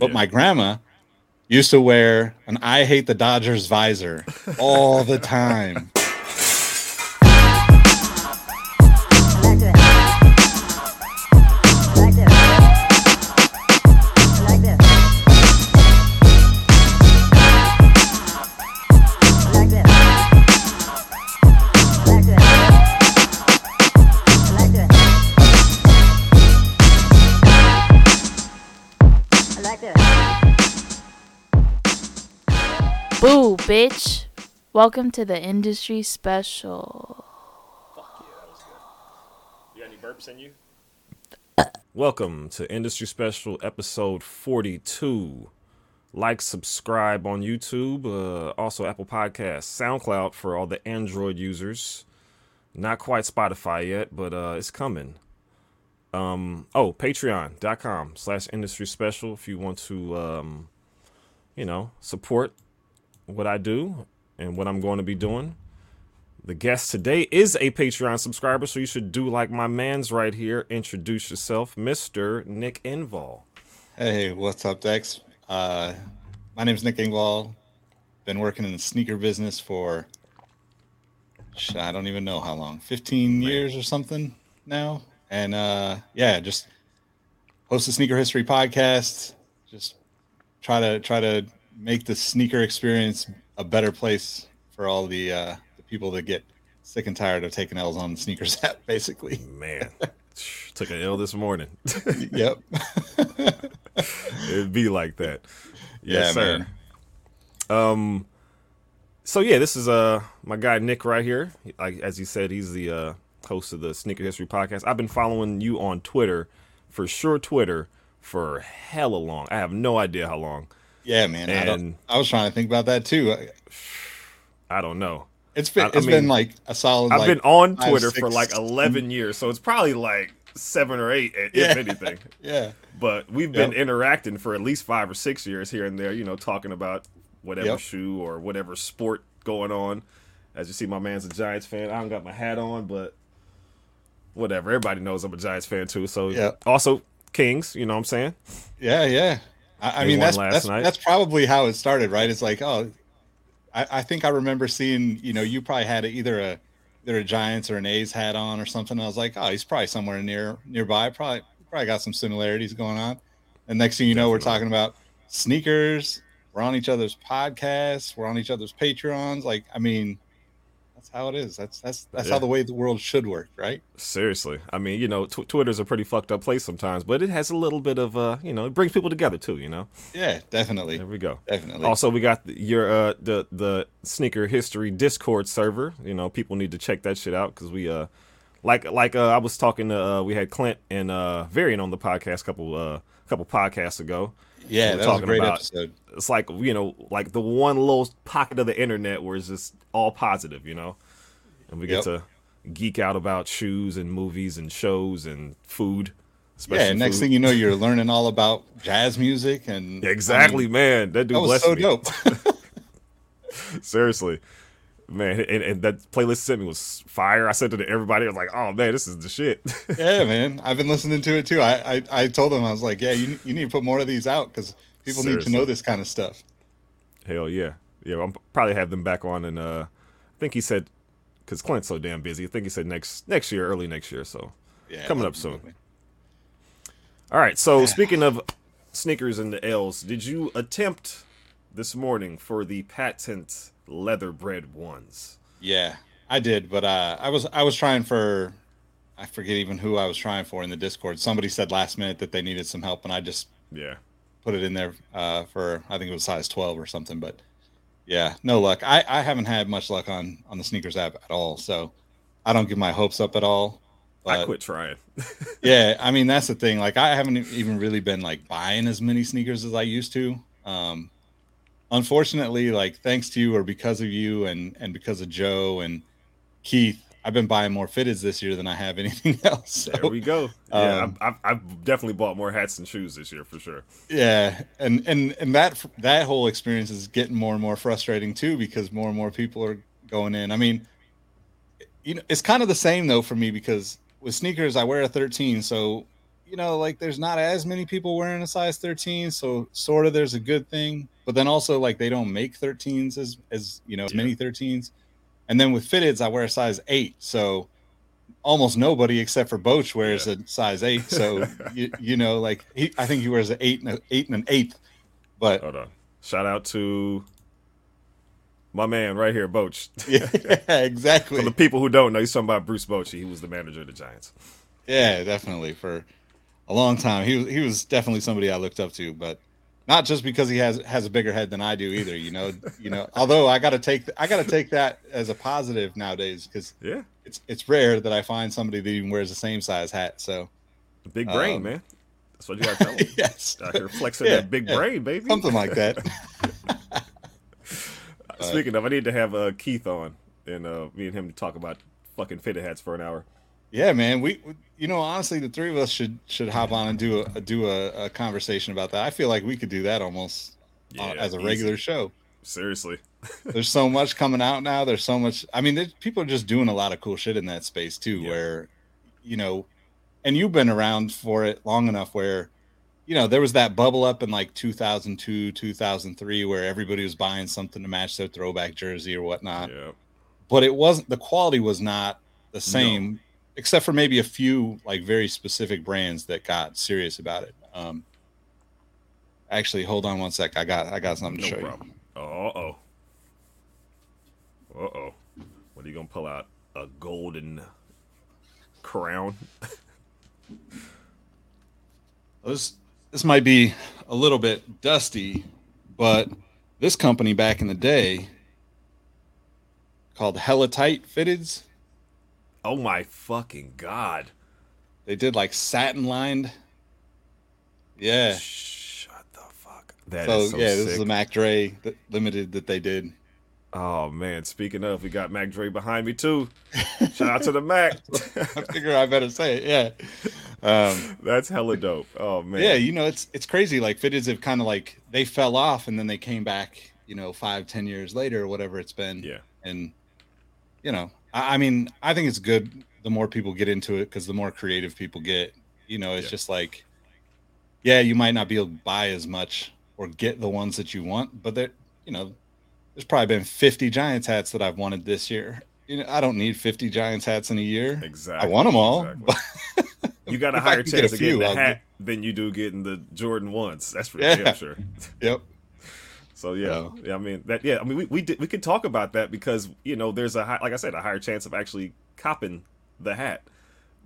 But yeah. my grandma used to wear an I hate the Dodgers visor all the time. Bitch. Welcome to the industry special. Fuck yeah, that was good. You got any burps in you? Welcome to Industry Special episode 42. Like, subscribe on YouTube, uh, also Apple Podcasts, SoundCloud for all the Android users. Not quite Spotify yet, but uh, it's coming. Um, oh, patreon.com slash industry special if you want to, um, you know, support what I do and what I'm going to be doing. The guest today is a Patreon subscriber, so you should do like my man's right here. Introduce yourself, Mr. Nick Engvall. Hey, what's up, Dex? Uh, my name is Nick Engvall. Been working in the sneaker business for I don't even know how long, 15 years or something now. And uh, yeah, just host a sneaker history podcast. Just try to try to make the sneaker experience a better place for all the uh, the people that get sick and tired of taking L's on the sneakers app, basically. Man, took an L this morning. yep. It'd be like that. Yes, yeah, sir. Man. Um. So yeah, this is uh my guy Nick right here. Like as he said, he's the uh, host of the Sneaker History podcast. I've been following you on Twitter, for sure Twitter, for hella long. I have no idea how long. Yeah, man. And I, I, was trying to think about that too. I don't know. It's been I, it's I mean, been like a solid. I've like been on Twitter for like eleven mm-hmm. years, so it's probably like seven or eight, if yeah. anything. yeah. But we've been yep. interacting for at least five or six years here and there. You know, talking about whatever yep. shoe or whatever sport going on. As you see, my man's a Giants fan. I don't got my hat on, but whatever. Everybody knows I'm a Giants fan too. So yep. also Kings. You know what I'm saying? Yeah, yeah. I, I mean, that's that's, that's probably how it started, right? It's like, oh, I, I, think I remember seeing, you know, you probably had either a either a Giants or an A's hat on or something. I was like, oh, he's probably somewhere near nearby. Probably probably got some similarities going on. And next thing you know, we're talking about sneakers. We're on each other's podcasts. We're on each other's Patreons. Like, I mean, that's how it is. That's that's that's yeah. how the way the world should work, right? Seriously, I mean, you know, tw- Twitter's a pretty fucked up place sometimes, but it has a little bit of, uh, you know, it brings people together too. You know. Yeah, definitely. There we go. Definitely. Also, we got the, your uh the the sneaker history Discord server. You know, people need to check that shit out because we uh like like uh, I was talking to uh, we had Clint and uh Varian on the podcast a couple uh couple podcasts ago. Yeah, that was a great about, episode. It's like you know, like the one little pocket of the internet where it's just all positive, you know, and we get to geek out about shoes and movies and shows and food. Yeah, next food. thing you know, you're learning all about jazz music and exactly, I mean, man. That dude that was so me. dope. Seriously, man, and, and, that playlist sent me was fire. I sent it to everybody. I was like, "Oh man, this is the shit." yeah, man, I've been listening to it too. I I, I told them I was like, "Yeah, you you need to put more of these out because people Seriously. need to know this kind of stuff." Hell yeah, yeah. I'll probably have them back on, and uh, I think he said because Clint's so damn busy. I think he said next next year, early next year. So yeah, coming up soon. All right. So speaking of sneakers and the L's, did you attempt this morning for the patent leather bread ones. Yeah, I did, but uh, I was I was trying for I forget even who I was trying for in the Discord. Somebody said last minute that they needed some help, and I just yeah put it in there uh, for I think it was size twelve or something. But yeah, no luck. I, I haven't had much luck on on the sneakers app at all, so I don't give my hopes up at all. But, I quit trying. yeah, I mean that's the thing. Like I haven't even really been like buying as many sneakers as I used to. Um, unfortunately, like thanks to you or because of you and and because of Joe and Keith, I've been buying more fitteds this year than I have anything else. So, there we go. Yeah, um, I've, I've, definitely bought more hats and shoes this year for sure. Yeah, and and and that that whole experience is getting more and more frustrating too because more and more people are going in. I mean, you know, it's kind of the same though for me because with sneakers I wear a 13, so you know, like there's not as many people wearing a size 13, so sort of there's a good thing. But then also like they don't make 13s as as you know as Yeah. many 13s. And then with fitteds, I wear a size eight, so almost nobody except for Boch wears Yeah. a size eight. So you, you know, like he, I think he wears an eight and a, eight and an eighth. But Hold on. Shout out to my man right here, Boch. yeah, exactly. For the people who don't know, he's talking about Bruce Bochy. He was the manager of the Giants. Yeah, definitely for a long time. He was he was definitely somebody I looked up to, but not just because he has has a bigger head than I do either. You know, you know. Although I got to take I got to take that as a positive nowadays because Yeah. it's it's rare that I find somebody that even wears the same size hat. So Big brain, Um, man. That's what you got to tell him. yes, here flexing Yeah, that big yeah. brain, baby. something like that. Speaking of, I need to have uh, Keith on and uh, me and him to talk about fucking fitted hats for an hour. Yeah, man. We, you know, honestly, the three of us should should hop on and do a do a, a conversation about that. I feel like we could do that almost uh, as a easy. regular show. Seriously. there's so much coming out now. There's so much. I mean, people are just doing a lot of cool shit in that space too. Yeah. Where, you know, and you've been around for it long enough where, you know, there was that bubble up in like 2002, 2003, where everybody was buying something to match their throwback jersey or whatnot. yeah. But it wasn't. The quality was not the same, except for maybe a few like very specific brands that got serious about it. Um, actually, hold on one sec. I got I got something to No show you. problem. Uh oh. Uh oh. What are you gonna pull out? A golden crown? This this might be a little bit dusty, but this company back in the day called Hella Tight Fitteds, Oh my fucking god! they did like satin lined. Yeah. Shut the fuck. That So, is so yeah, this is the Mac Dre limited that they did. Oh man! Speaking of, we got Mac Dre behind me too. Shout out to the Mac. I figure I better say it. Yeah. Um, That's hella dope. Oh man. yeah, you know, it's it's crazy. Like Fitteds have kind of like they fell off and then they came back, you know, five, ten years later or whatever it's been. Yeah. and you know I, I mean i think it's good the more people get into it because the more creative people get you know it's Yeah. just like yeah you might not be able to buy as much or get the ones that you want but there you know there's probably been 50 giants hats that i've wanted this year you know i don't need 50 giants hats in a year Exactly. i want them all exactly. You got a higher get chance a of getting few, the I'll hat than you do getting the Jordan ones. That's for Yeah. damn sure. yep So yeah, So- yeah. I mean that. Yeah, I mean we we did, we could talk about that because you know there's a high, like I said a higher chance of actually copping the hat.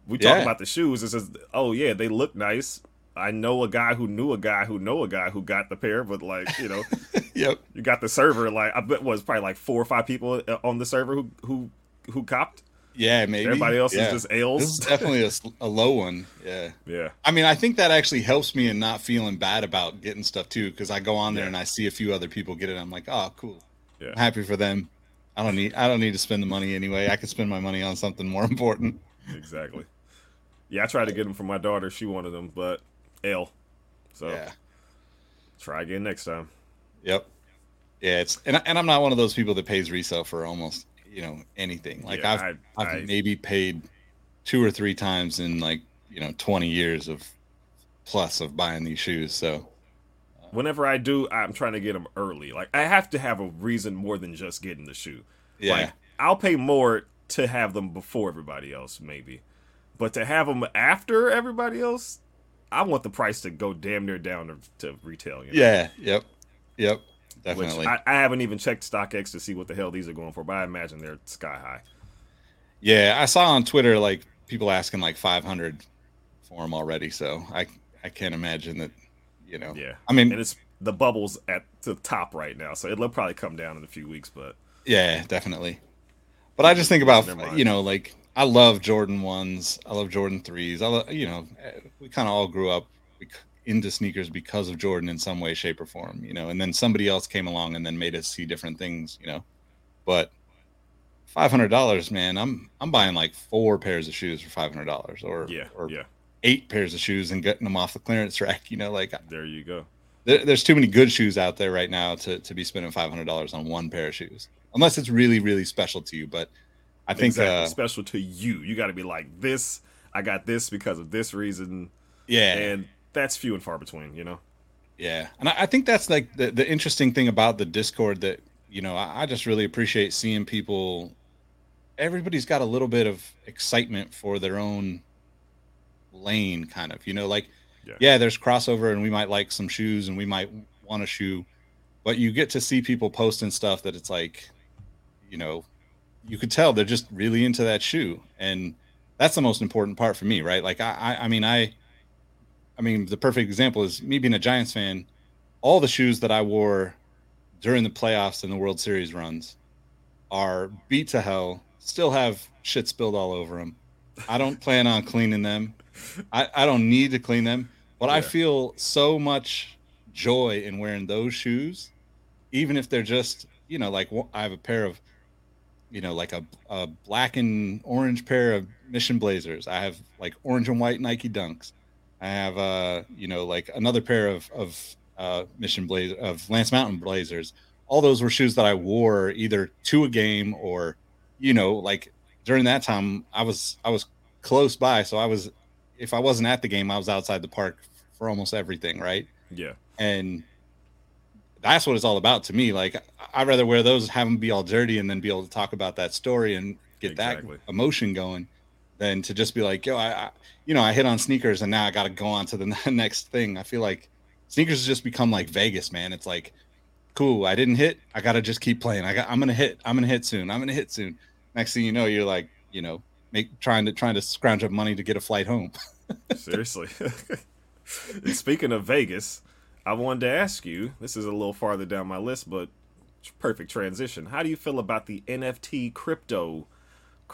We talk Yeah. about the shoes. It says, oh yeah, they look nice. I know a guy who knew a guy who know a guy who got the pair, but like you know, yep you got the server. Like I bet was probably like four or five people uh, on the server who who who copped. Yeah maybe Everybody else Yeah. is just ales. this is definitely a low one yeah yeah, I mean, I think that actually helps me in not feeling bad about getting stuff too, because I go on there Yeah. and I see a few other people get it. I'm like, oh, cool. Yeah. I'm happy for them. I don't need. I don't need to spend the money anyway. I can spend my money on something more important. exactly. Yeah, I tried to get them for my daughter. She wanted them, but L. So Yeah. try again next time. Yep. Yeah. It's and and I'm not one of those people that pays resale for almost you know anything. Like Yeah, I've I- I've I- maybe paid two or three times in like you know 20 years of plus of buying these shoes. So whenever I do, I'm trying to get them early. Like I have to have a reason more than just getting the shoe. yeah. Like I'll pay more to have them before everybody else, maybe, but to have them after everybody else, I want the price to go damn near down to, to retail. You know? yeah. Yep. Yep. Definitely. I, I haven't even checked StockX to see what the hell these are going for, but I imagine they're sky high. Yeah, I saw on Twitter like people asking like 500 for them already. So I I can't imagine that. You know. Yeah, I mean, and it's the bubbles at the top right now, so it'll probably come down in a few weeks. But yeah, definitely. But I just think about you know like I love Jordan ones. I love Jordan threes. I love you know eh, we kind of all grew up bec- into sneakers because of Jordan in some way, shape, or form. You know, and then somebody else came along and then made us see different things. You know, but. Five hundred dollars, man. I'm I'm buying like four pairs of shoes for five hundred dollars, or yeah, or yeah, eight pairs of shoes and getting them off the clearance rack. You know, like there you go. there, there's too many good shoes out there right now to, to be spending five hundred dollars on one pair of shoes, unless it's really really special to you. But I think exactly. uh, special to you. You got to be like this. I got this because of this reason. Yeah. And that's few and far between, you know? Yeah. And I, I think that's like the, the interesting thing about the Discord that, you know, I, I just really appreciate seeing people. Everybody's got a little bit of excitement for their own lane, kind of, you know, like, Yeah. yeah, there's crossover and we might like some shoes and we might want a shoe, but you get to see people posting stuff that it's like, you know, you could tell they're just really into that shoe. And that's the most important part for me, right? Like I, I, I mean, I, I mean, the perfect example is me being a Giants fan. All the shoes that I wore during the playoffs and the World Series runs are beat to hell. Still have shit spilled all over them. I don't plan on cleaning them. I, I don't need to clean them, but I feel so much joy in wearing those shoes, even if they're just you know like I have a pair of you know like a, a black and orange pair of Mission Blazers. I have like orange and white Nike Dunks. I have uh you know like another pair of of uh Mission Blazer of Lance Mountain Blazers. All those were shoes that I wore either to a game or you know like during that time I was I was close by so I was if I wasn't at the game I was outside the park for almost everything, right? Yeah. and that's what it's all about to me. Like I'd rather wear those, have them be all dirty, and then be able to talk about that story and get Exactly. that emotion going, than to just be like, yo, I, I you know, I hit on sneakers and now I got to go on to the next thing. I feel like sneakers has just become like Vegas, man. It's like, cool, I didn't hit, I got to just keep playing. I got, I'm gonna hit, I'm gonna hit soon, I'm gonna hit soon. Next thing you know, you're like, you know, make trying to trying to scrounge up money to get a flight home. Seriously. speaking of Vegas, I wanted to ask you this is a little farther down my list, but perfect transition. How do you feel about the NFT crypto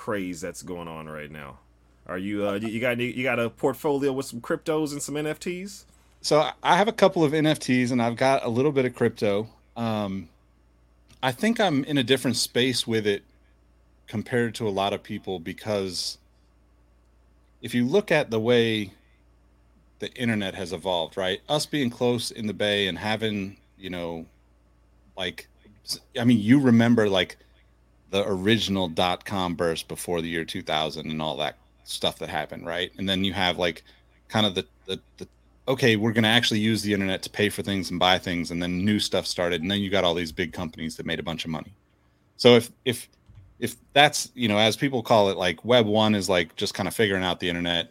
craze that's going on right now? Are you uh, you- got you got a portfolio with some cryptos and some NFTs? So I have a couple of NFTs and I've got a little bit of crypto. Um, I think I'm in a different space with it compared to a lot of people because if you look at the way the internet has evolved, right? Us being close in the bay and having, you know, like, I mean, you remember like the original dot com burst before the year 2000 and all that stuff that happened, right? And then you have like kind of the, the, the okay, we're going to actually use the internet to pay for things and buy things, and then new stuff started, and then you got all these big companies that made a bunch of money. So if if if that's you know as people call it, like Web one is like just kind of figuring out the internet,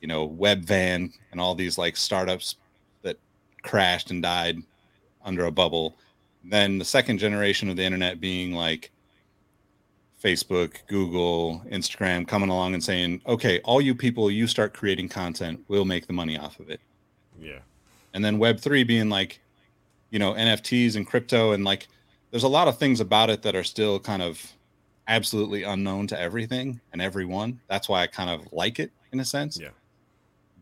you know, Webvan and all these like startups that crashed and died under a bubble. Then the second generation of the internet being like Facebook, Google, Instagram coming along and saying, okay, all you people, you start creating content, we'll make the money off of it Yeah. and then web 3 being like you know nfts and crypto and like there's a lot of things about it that are still kind of absolutely unknown to everything and everyone that's why i kind of like it in a sense Yeah.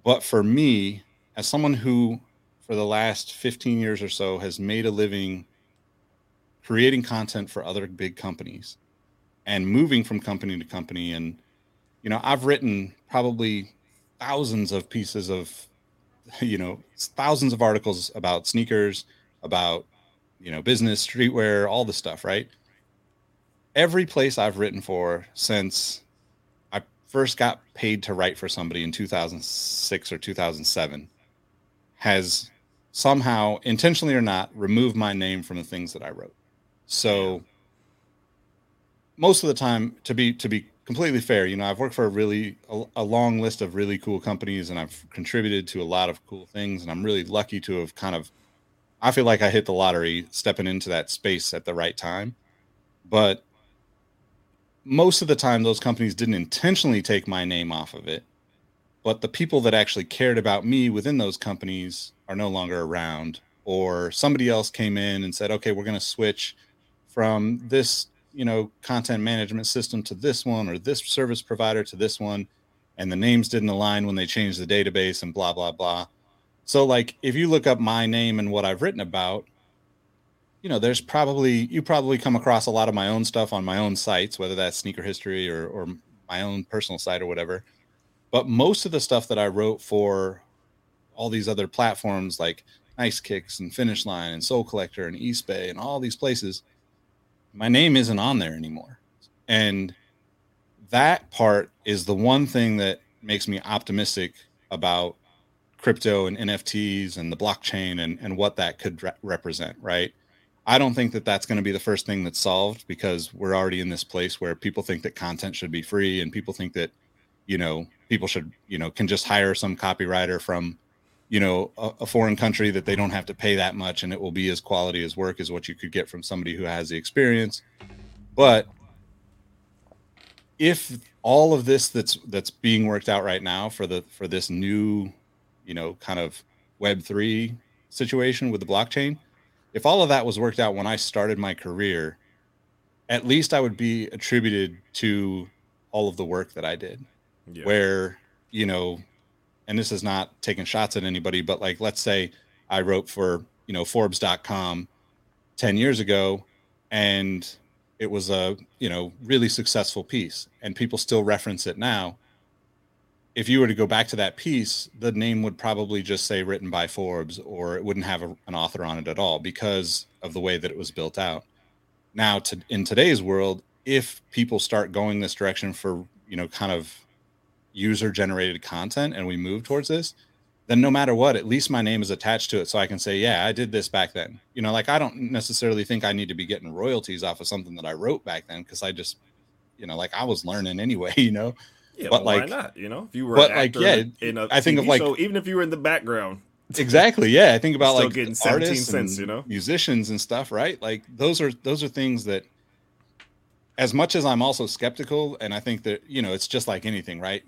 but for me as someone who for the last 15 years or so has made a living creating content for other big companies and moving from company to company. And you know i've written probably thousands of pieces of you know thousands of articles about sneakers about you know business streetwear all the stuff right? Every place i've written for since i first got paid to write for somebody in 2006 or 2007 has somehow intentionally or not removed my name from the things that i wrote. So most of the time to be to be completely fair you know i've worked for a really a, a long list of really cool companies and i've contributed to a lot of cool things and i'm really lucky to have kind of i feel like i hit the lottery stepping into that space at the right time. But most of the time those companies didn't intentionally take my name off of it but the people that actually cared about me within those companies are no longer around or somebody else came in and said okay we're going to switch from this you know content management system to this one or this service provider to this one and the names didn't align when they changed the database and blah blah blah. So like if you look up my name and what i've written about you know there's probably you probably come across a lot of my own stuff on my own sites whether that's sneaker history or or my own personal site or whatever. But most of the stuff that i wrote for all these other platforms like IceKicks and finish line and Sole Collector and Eastbay and all these places my name isn't on there anymore. And that part is the one thing that makes me optimistic about crypto and NFTs and the blockchain and, and what that could re- represent, right? I don't think that that's going to be the first thing that's solved because we're already in this place where people think that content should be free and people think that, you know, people should, you know, can just hire some copywriter from, you know, a, a foreign country that they don't have to pay that much and it will be as quality as work as what you could get from somebody who has the experience. But if all of this that's that's being worked out right now for the for this new you know, kind of Web3 situation with the blockchain, if all of that was worked out when I started my career, at least I would be attributed to all of the work that I did. Yeah. Where, you know, and this is not taking shots at anybody, but like, let's say I wrote for, you know, Forbes.com 10 years ago and it was a, you know, really successful piece and people still reference it now if you were to go back to that piece, the name would probably just say written by Forbes, or it wouldn't have a, an author on it at all because of the way that it was built out. Now, to, in today's world, if people start going this direction for you know kind of user generated content, and we move towards this, then no matter what, at least my name is attached to it, so I can say, yeah, I did this back then. You know, like I don't necessarily think I need to be getting royalties off of something that I wrote back then because I just, you know, like I was learning anyway. You know yeah, but well, like, why not? You know, if you were, but like, yeah, in a I think TV of like, show, even if you were in the background, exactly. Yeah, I think about like getting seventeen cents, you know, musicians and stuff, right? Like those are those are things that, as much as I'm also skeptical, and I think that you know, it's just like anything, right?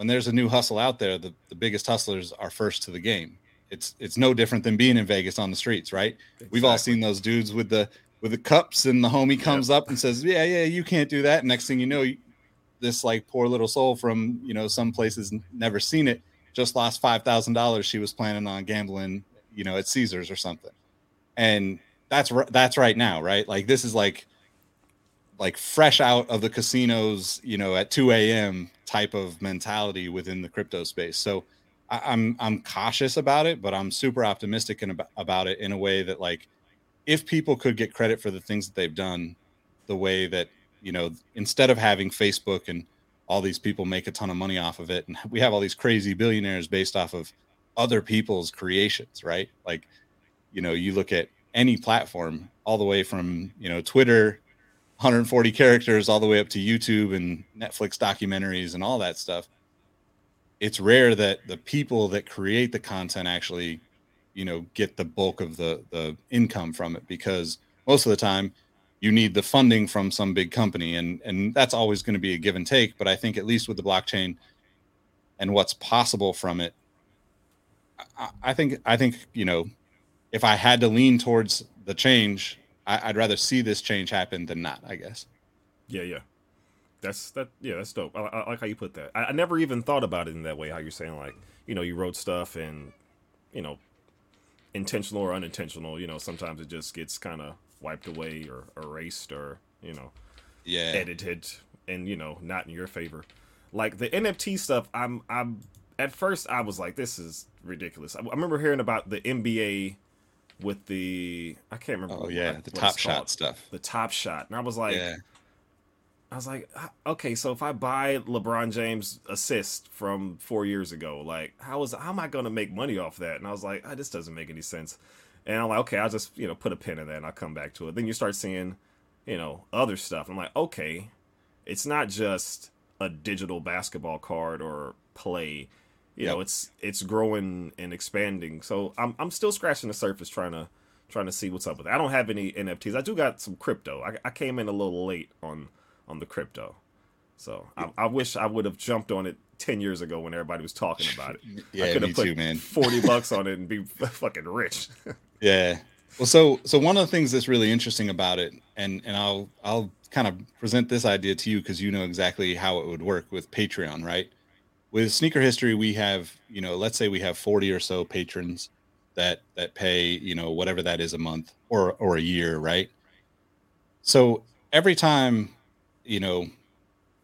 When there's a new hustle out there, the, the biggest hustlers are first to the game. It's it's no different than being in Vegas on the streets, right? Exactly. We've all seen those dudes with the with the cups, and the homie comes yep. up and says, "Yeah, yeah, you can't do that." And next thing you know, this like poor little soul from you know some places never seen it just lost five thousand dollars she was planning on gambling you know at Caesars or something, and that's that's right now right like this is like like fresh out of the casinos you know at 2 a.m type of mentality within the crypto space so I, i'm i'm cautious about it but i'm super optimistic in, about it in a way that like if people could get credit for the things that they've done the way that you know, instead of having Facebook and all these people make a ton of money off of it, and we have all these crazy billionaires based off of other people's creations, right? Like, you know, you look at any platform, all the way from you know Twitter, 140 characters, all the way up to YouTube and Netflix documentaries and all that stuff. It's rare that the people that create the content actually, you know, get the bulk of the the income from it because most of the time you need the funding from some big company and and that's always going to be a give and take but i think at least with the blockchain and what's possible from it I, I think i think you know if i had to lean towards the change I, would rather see this change happen than not i guess. Yeah yeah. That's that yeah that's dope. I, I like how you put that. I, I never even thought about it in that way how you're saying like you know you wrote stuff and you know intentional or unintentional you know sometimes it just gets kind of wiped away or erased or you know yeah. edited and you know not in your favor. Like the nft stuff i'm i'm at first i was like this is ridiculous. I, I remember hearing about the nba with the i can't remember oh what, yeah the top shot stuff the top shot and i was like yeah. I was like, okay, so if I buy LeBron James assist from four years ago, like how is how am I going to make money off that? And I was like, oh, this doesn't make any sense. And I'm like, okay, I'll just, you know, put a pin in that and I'll come back to it. Then you start seeing, you know, other stuff. I'm like, okay, it's not just a digital basketball card or play. You yep. know, it's it's growing and expanding. So I'm I'm still scratching the surface trying to trying to see what's up with it. I don't have any NFTs. I do got some crypto. I, I came in a little late on on the crypto. So I, I wish I would have jumped on it ten years ago when everybody was talking about it. yeah, I could have put too, man. Forty bucks on it and be fucking rich. Yeah. Well, so so one of the things that's really interesting about it, and and I'll I'll kind of present this idea to you because you know exactly how it would work with Patreon, right? With sneaker history, we have you know let's say we have forty or so patrons that that pay you know whatever that is a month or or a year, right? So every time you know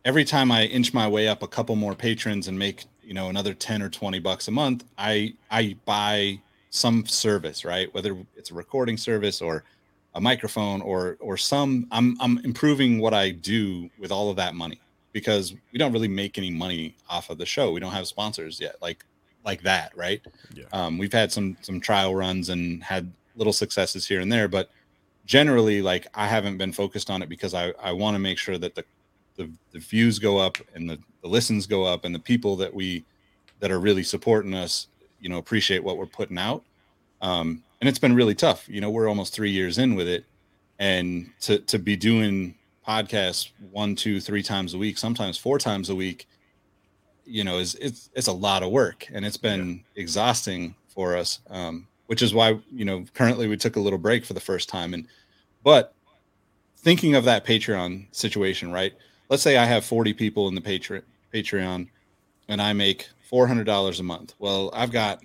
every time I inch my way up a couple more patrons and make you know another 10 or 20 bucks a month i i buy some service, right? Whether it's a recording service or a microphone or or some I'm I'm improving what I do with all of that money because we don't really make any money off of the show. We don't have sponsors yet. Like like that, right? Yeah. Um, we've had some some trial runs and had little successes here and there, but generally, like I haven't been focused on it because I I want to make sure that the, the the views go up and the the listens go up and the people that we that are really supporting us, you know, appreciate what we're putting out. Um, and it's been really tough. You know, we're almost three years in with it, and to to be doing podcasts one, two, three times a week, sometimes four times a week, you know, is it's it's a lot of work, and it's been yeah. exhausting for us. Um, which is why you know currently we took a little break for the first time, and but thinking of that Patreon situation, right? Let's say I have 40 people in the Patreon Patreon, and I make $400 a month. Well, I've got,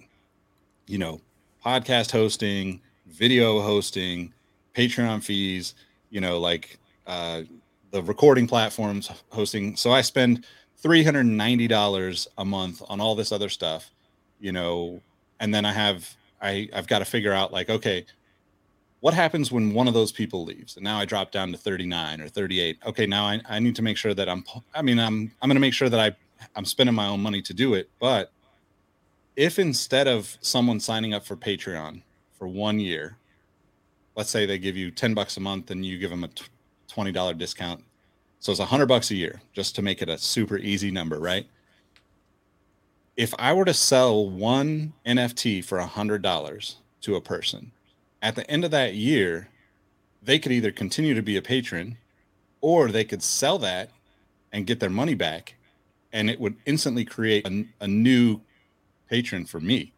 you know, podcast hosting, video hosting, Patreon fees, you know, like uh, the recording platforms hosting. So I spend $390 a month on all this other stuff, you know, and then I have, I, I've got to figure out like, okay, what happens when one of those people leaves and now i drop down to 39 or 38 okay now i, I need to make sure that i'm i mean i'm i'm going to make sure that i i'm spending my own money to do it but if instead of someone signing up for Patreon for one year, let's say they give you 10 bucks a month and you give them a $20 discount. So it's a hundred bucks a year just to make it a super easy number, right? If I were to sell one NFT for a hundred dollars to a person at the end of that year, they could either continue to be a patron or they could sell that and get their money back and it would instantly create a, a new patron for me,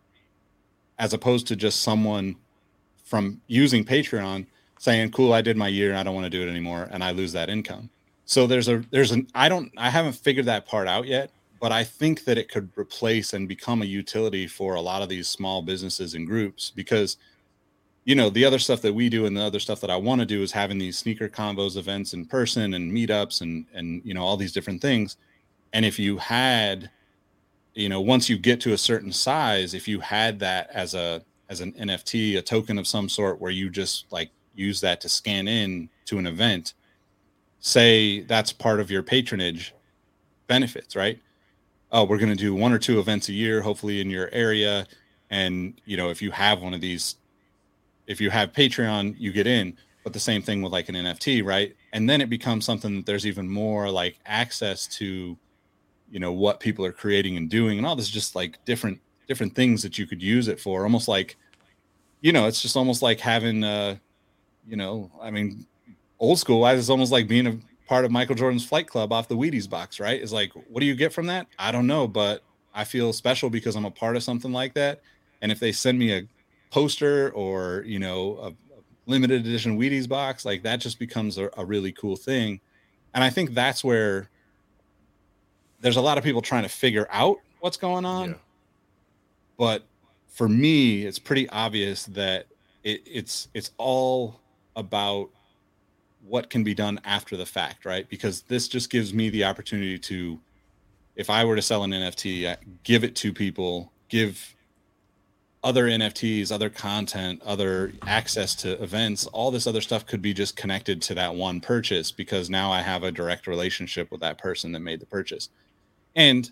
as opposed to just someone from using Patreon saying, "Cool, I did my year, and I don't want to do it anymore," and I lose that income. So there's a there's an I don't I haven't figured that part out yet, but I think that it could replace and become a utility for a lot of these small businesses and groups because you know the other stuff that we do and the other stuff that I want to do is having these sneaker combos events in person and meetups and and you know all these different things. And if you had you know once you get to a certain size if you had that as a as an nft a token of some sort where you just like use that to scan in to an event say that's part of your patronage benefits right? Oh we're going to do one or two events a year hopefully in your area. And you know if you have one of these if you have patreon you get in. But the same thing with like an nft right? And then it becomes something that there's even more like access to you know what people are creating and doing and all this just like different different things that you could use it for. Almost like you know it's just almost like having uh you know i mean old school wise it's almost like being a part of michael jordan's flight club off the wheaties box right is like what do you get from that i don't know but i feel special because i'm a part of something like that and if they send me a poster or you know a, a limited edition wheaties box like that just becomes a, a really cool thing and i think that's where there's a lot of people trying to figure out what's going on. Yeah. But for me, it's pretty obvious that it, it's it's all about what can be done after the fact, right? Because this just gives me the opportunity to, if I were to sell an NFT, give it to people, give other NFTs, other content, other access to events, all this other stuff could be just connected to that one purchase because now I have a direct relationship with that person that made the purchase. And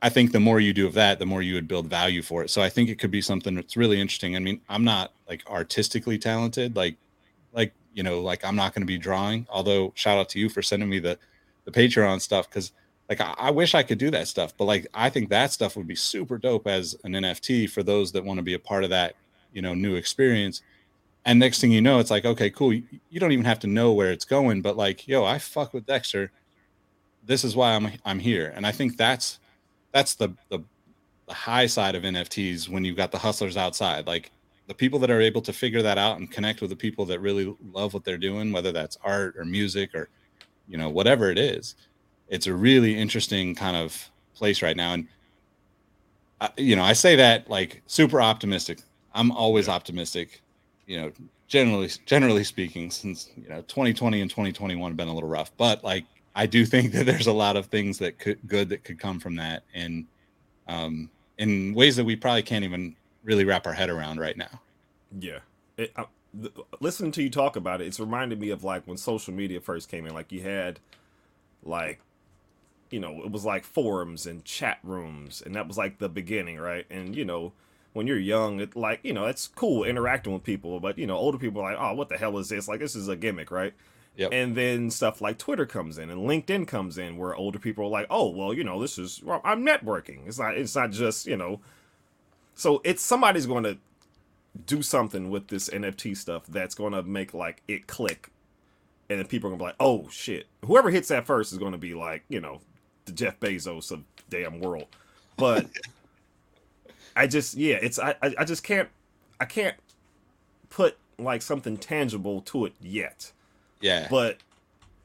I think the more you do of that, the more you would build value for it. So I think it could be something that's really interesting. I mean, I'm not like artistically talented, like, like you know, like I'm not going to be drawing. Although, shout out to you for sending me the the Patreon stuff because, like, I, I wish I could do that stuff. But like, I think that stuff would be super dope as an NFT for those that want to be a part of that, you know, new experience. And next thing you know, it's like, okay, cool. You, you don't even have to know where it's going, but like, yo, I fuck with Dexter this is why I'm I'm here. And I think that's that's the the, the high side of NFTs when you've got the hustlers outside. Like the people that are able to figure that out and connect with the people that really love what they're doing, whether that's art or music or you know whatever it is. It's a really interesting kind of place right now, and I, you know I say that like super optimistic. I'm always optimistic, you know. Generally, generally speaking, since you know 2020 and 2021 have been a little rough, but like I do think that there's a lot of things that could good that could come from that, and um, in ways that we probably can't even really wrap our head around right now. Yeah, it, I, th- listening to you talk about it, it's reminded me of like when social media first came in. Like you had like you know, it was like forums and chat rooms, and that was like the beginning, right? And you know, when you're young, it like you know, it's cool interacting with people, but you know, older people are like, oh, what the hell is this? Like, this is a gimmick, right? Yep. And then stuff like Twitter comes in and LinkedIn comes in, where older people are like, oh, well, you know, this is well, I'm networking. It's not, it's not just you know. So it's somebody's going to do something with this NFT stuff that's going to make like it click, and then people are going to be like, oh shit, whoever hits that first is going to be like, you know, the Jeff Bezos of damn world. But I just yeah, it's I I just can't I can't put like something tangible to it yet. Yeah. But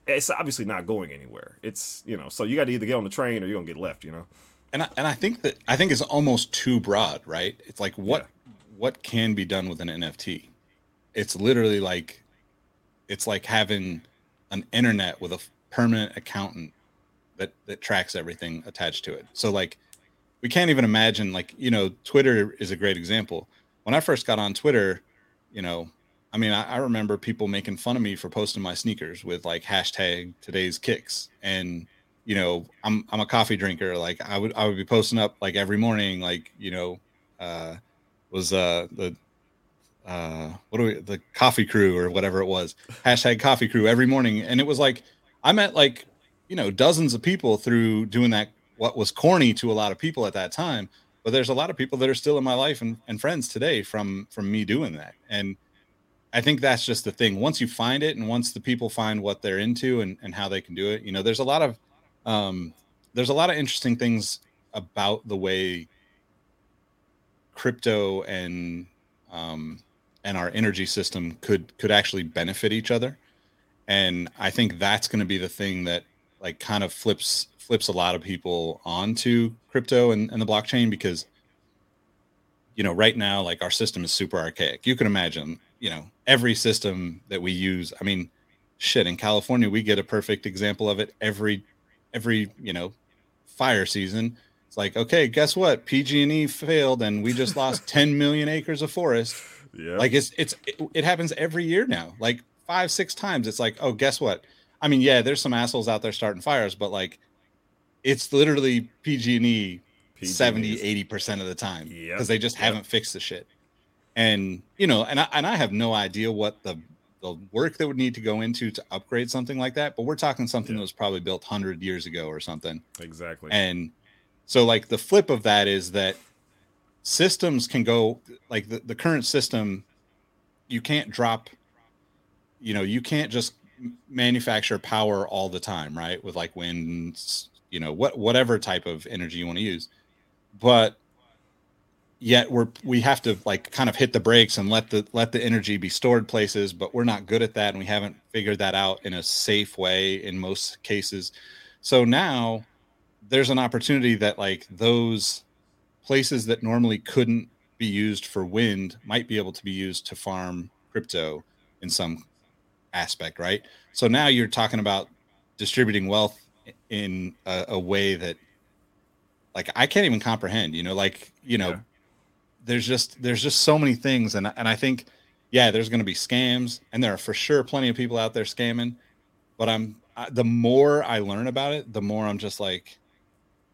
it's obviously not going anywhere. It's you know, so you got to either get on the train or you're gonna get left. You know. And I, and I think that I think it's almost too broad, right? It's like what yeah. what can be done with an NFT? It's literally like it's like having an internet with a permanent accountant that that tracks everything attached to it. So like we can't even imagine like you know twitter is a great example when i first got on twitter you know i mean I, I, remember people making fun of me for posting my sneakers with like hashtag today's kicks and you know i'm i'm a coffee drinker. Like i would i would be posting up like every morning like you know uh was uh the uh what do we the coffee crew or whatever it was. Hashtag coffee crew every morning. And it was like i met like you know dozens of people through doing that what was corny to a lot of people at that time. But there's a lot of people that are still in my life and, and friends today from from me doing that. And i think that's just the thing. Once you find it and once the people find what they're into and, and how they can do it you know there's a lot of um, there's a lot of interesting things about the way crypto and um, and our energy system could could actually benefit each other. And i think that's going to be the thing that like kind of flips flips a lot of people onto crypto and, and the blockchain because you know right now like our system is super archaic. You can imagine you know every system that we use i mean shit in california we get a perfect example of it every every you know fire season it's like okay guess what pg&e failed and we just lost 10 million acres of forest yeah like it's it's it, it happens every year now like five six times it's like oh guess what i mean yeah there's some assholes out there starting fires but like it's literally PG&E 70 80% of the time because yep. they just yep. haven't fixed the shit. And you know, and I, and I have no idea what the the work that would need to go into to upgrade something like that, but we're talking something yep. that was probably built 100 years ago or something. Exactly. And so like the flip of that is that systems can go like the, the current system you can't drop you know, you can't just manufacture power all the time, right? With like wind, you know what whatever type of energy you want to use but yet we're we have to like kind of hit the brakes and let the let the energy be stored places but we're not good at that and we haven't figured that out in a safe way in most cases so now there's an opportunity that like those places that normally couldn't be used for wind might be able to be used to farm crypto in some aspect right so now you're talking about distributing wealth in a, a, way that like I can't even comprehend, you know, like, you know, yeah. There's just there's just so many things and and I think yeah, there's going to be scams and there are for sure plenty of people out there scamming, but I'm I, the more I learn about it, the more I'm just like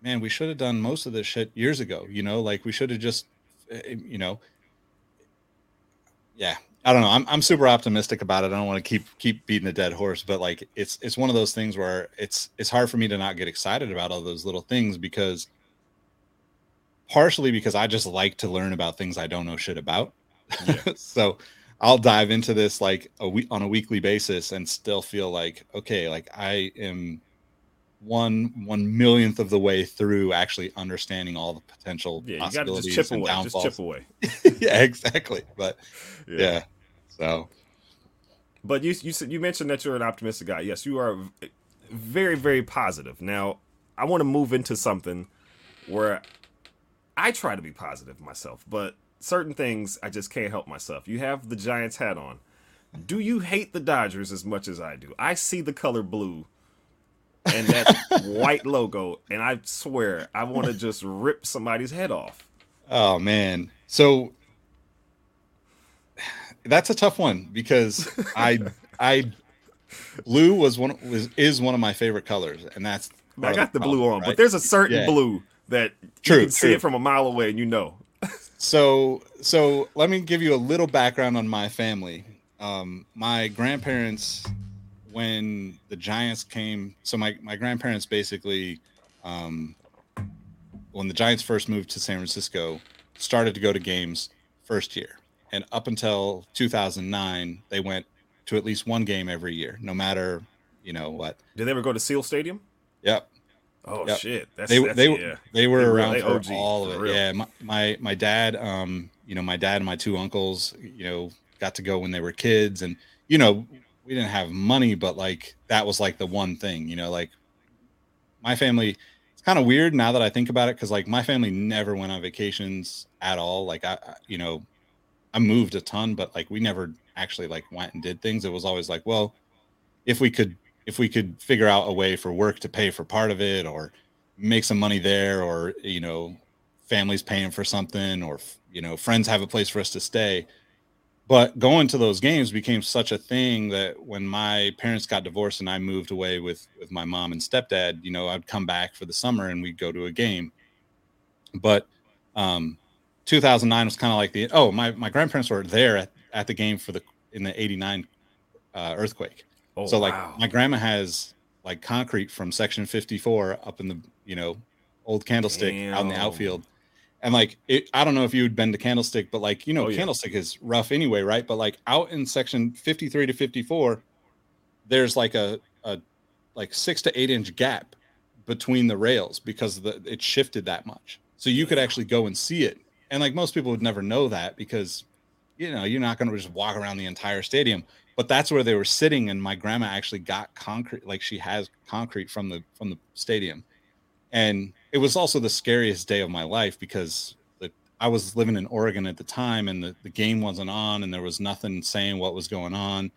man, we should have done most of this shit years ago, you know, like we should have just eh, you know yeah, I don't know. I'm I'm super optimistic about it. I don't want to keep keep beating a dead horse, but like it's it's one of those things where it's it's hard for me to not get excited about all those little things because partially because I just like to learn about things I don't know shit about. Yeah. so I'll dive into this like a week on a weekly basis and still feel like okay, like I am one one millionth of the way through actually understanding all the potential yeah, possibilities you just chip away, downfalls. Just chip away. yeah, exactly. But yeah. yeah. So, but you you said you mentioned that you're an optimistic guy. Yes, you are very very positive. Now, I want to move into something where I try to be positive myself, but certain things I just can't help myself. You have the Giants hat on. Do you hate the Dodgers as much as I do? I see the color blue and that white logo, and I swear I want to just rip somebody's head off. Oh man. So that's a tough one because I I blue was one was is one of my favorite colors, and that's I got the blue problem, on, right? but there's a certain Yeah. blue that True, you can see it from a mile away and you know. So, so let me give you a little background on my family. Um, my grandparents, when the Giants came, so my my grandparents basically, um, when the Giants first moved to San Francisco, started to go to games first year, and up until 2009, they went to at least one game every year, no matter you know what. Did they ever go to Seal Stadium? Yep. Oh Yep. shit, that's, they that's they yeah. they were They were- around they for OG, all of it. Yeah, my, my my dad, um, you know, my dad and my two uncles, you know, got to go when they were kids, and you know, we didn't have money, but like that was like the one thing, you know, like my family. It's kind of weird now that I think about it, because like my family never went on vacations at all. Like I, I- you know, I moved a ton, but like we never actually like went and did things. It was always like, well, if we could if we could figure out a way for work to pay for part of it or make some money there or you know families paying for something or you know friends have a place for us to stay. But going to those games became such a thing that when my parents got divorced and i moved away with with my mom and stepdad you know i'd come back for the summer and we'd go to a game. But um 2009 was kind of like the oh my my grandparents were there at, at the game for the in the 89 uh, earthquake Oh, so like wow. my grandma has like concrete from section 54 up in the you know old candlestick out in the outfield. And like it i don't know if you had been to candlestick but like you know Oh, yeah. candlestick is rough anyway right? But like out in section 53 to 54 there's like a, a like six to eight inch gap between the rails because the it shifted that much. So you could actually go and see it. And like most people would never know that because you know you're not going to just walk around the entire stadium but that's where they were sitting and my grandma actually got concrete like she has concrete from the from the stadium. And it was also the scariest day of my life because the, i was living in oregon at the time and the, the game wasn't on and there was nothing saying what was going on.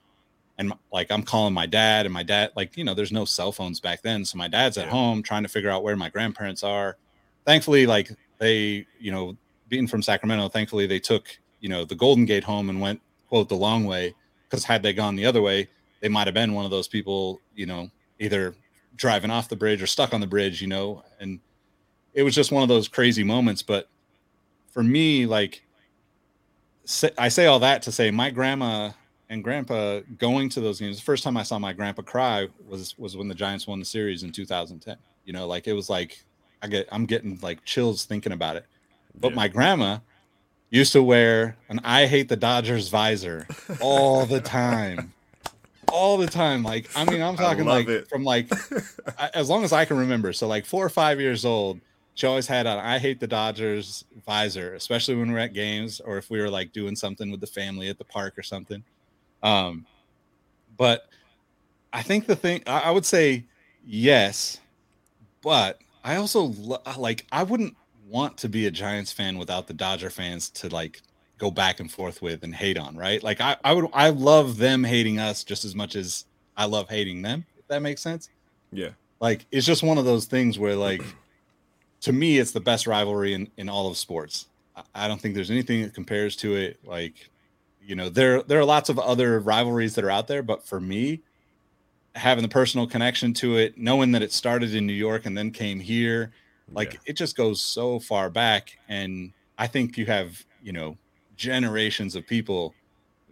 And like i'm calling my dad and my dad like you know there's no cell phones back then so my dad's at Yeah. home trying to figure out where my grandparents are. Thankfully like they you know being from sacramento thankfully they took you know the golden gate home and went quote the long way because had they gone the other way they might have been one of those people you know either driving off the bridge or stuck on the bridge you know? And it was just one of those crazy moments but for me like i say all that to say my grandma and grandpa going to those games the first time i saw my grandpa cry was was when the giants won the series in 2010 you know? Like it was like i get i'm getting like chills thinking about it. But Yeah. my grandma used to wear an i hate the dodgers visor all the time. All the time. Like i mean i'm talking like it. from like as long as i can remember. So like four or five years old she always had an i hate the dodgers visor especially when we're at games or if we were like doing something with the family at the park or something. Um but i think the thing i, I would say yes but i also lo- like i wouldn't want to be a giants fan without the dodger fans to like go back and forth with and hate on right? Like i, I would i love them hating us just as much as i love hating them if that makes sense. Yeah. like it's just one of those things where like to me it's the best rivalry in, in all of sports. I- i don't think there's anything that compares to it. Like you know there there are lots of other rivalries that are out there but for me having the personal connection to it knowing that it started in new york and then came here like Yeah. it just goes so far back and i think you have you know generations of people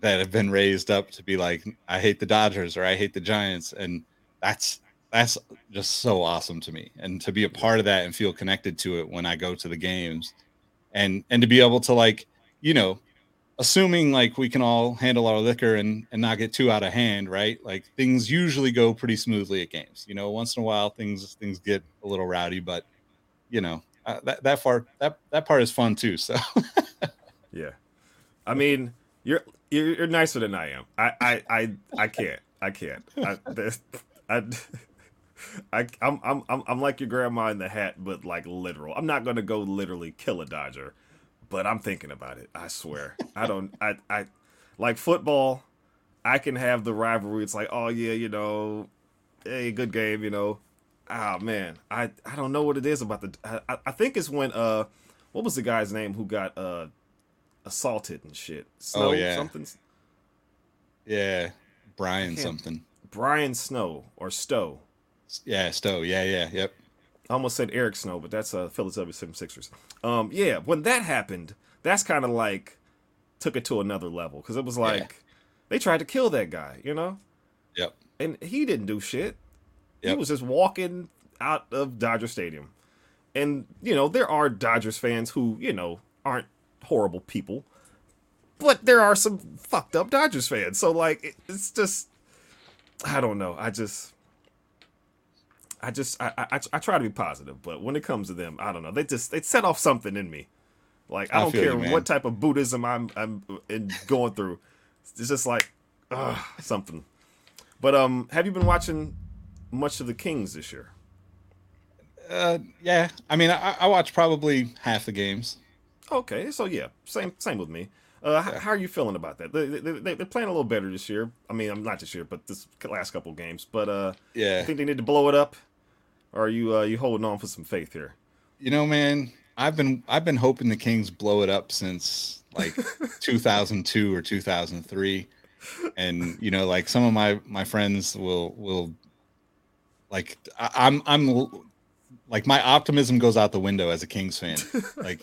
that have been raised up to be like i hate the dodgers or i hate the giants and that's that's just so awesome to me and to be a part of that and feel connected to it when i go to the games and and to be able to like you know assuming like we can all handle our liquor and and not get too out of hand right? Like things usually go pretty smoothly at games. You know once in a while things things get a little rowdy but you know uh, that that part that that part is fun too so Yeah, I mean, you're you're, you're nicer than I am. I I I, I can't. I can't. I, I, I I'm, I'm I'm I'm like your grandma in the hat, but like literal. I'm not gonna go literally kill a Dodger, but I'm thinking about it. I swear. I don't. I I like football. I can have the rivalry. It's like, oh yeah, you know, hey, good game, you know. Ah man, I I don't know what it is about the. I, I- I think it's when uh, what was the guy's name who got uh assaulted and shit? Snow, Oh, yeah. something. yeah brian something Brian Snow or Stow. Yeah, Stow. Yeah, yeah, yep. I almost said Eric Snow, but that's uh, Philadelphia 76ers. Um, yeah, when that happened, that's kind of like took it to another level because it was like yeah. they tried to kill that guy, you know? Yep. And he didn't do shit. Yep. He was just walking out of Dodger Stadium. And, you know, there are Dodgers fans who, you know, aren't horrible people. But there are some fucked up Dodgers fans. So, like, it's just, I don't know. I just, I just I, I, I try to be positive, but when it comes to them, I don't know. They just they set off something in me. Like I, don't care you, what type of Buddhism I'm I'm going through. It's just like uh, something. But um, have you been watching much of the Kings this year? Uh, yeah. I mean, I, I watch probably half the games. Okay, so yeah, same same with me. Uh, yeah. how, are you feeling about that? They, they, they're playing a little better this year. I mean, I'm not this year, but this last couple games. But uh, yeah, I think they need to blow it up. Or are you uh, you holding on for some faith here? You know, man, I've been I've been hoping the Kings blow it up since like 2002 or 2003, and you know, like some of my my friends will will like I, I'm I'm like my optimism goes out the window as a Kings fan. Like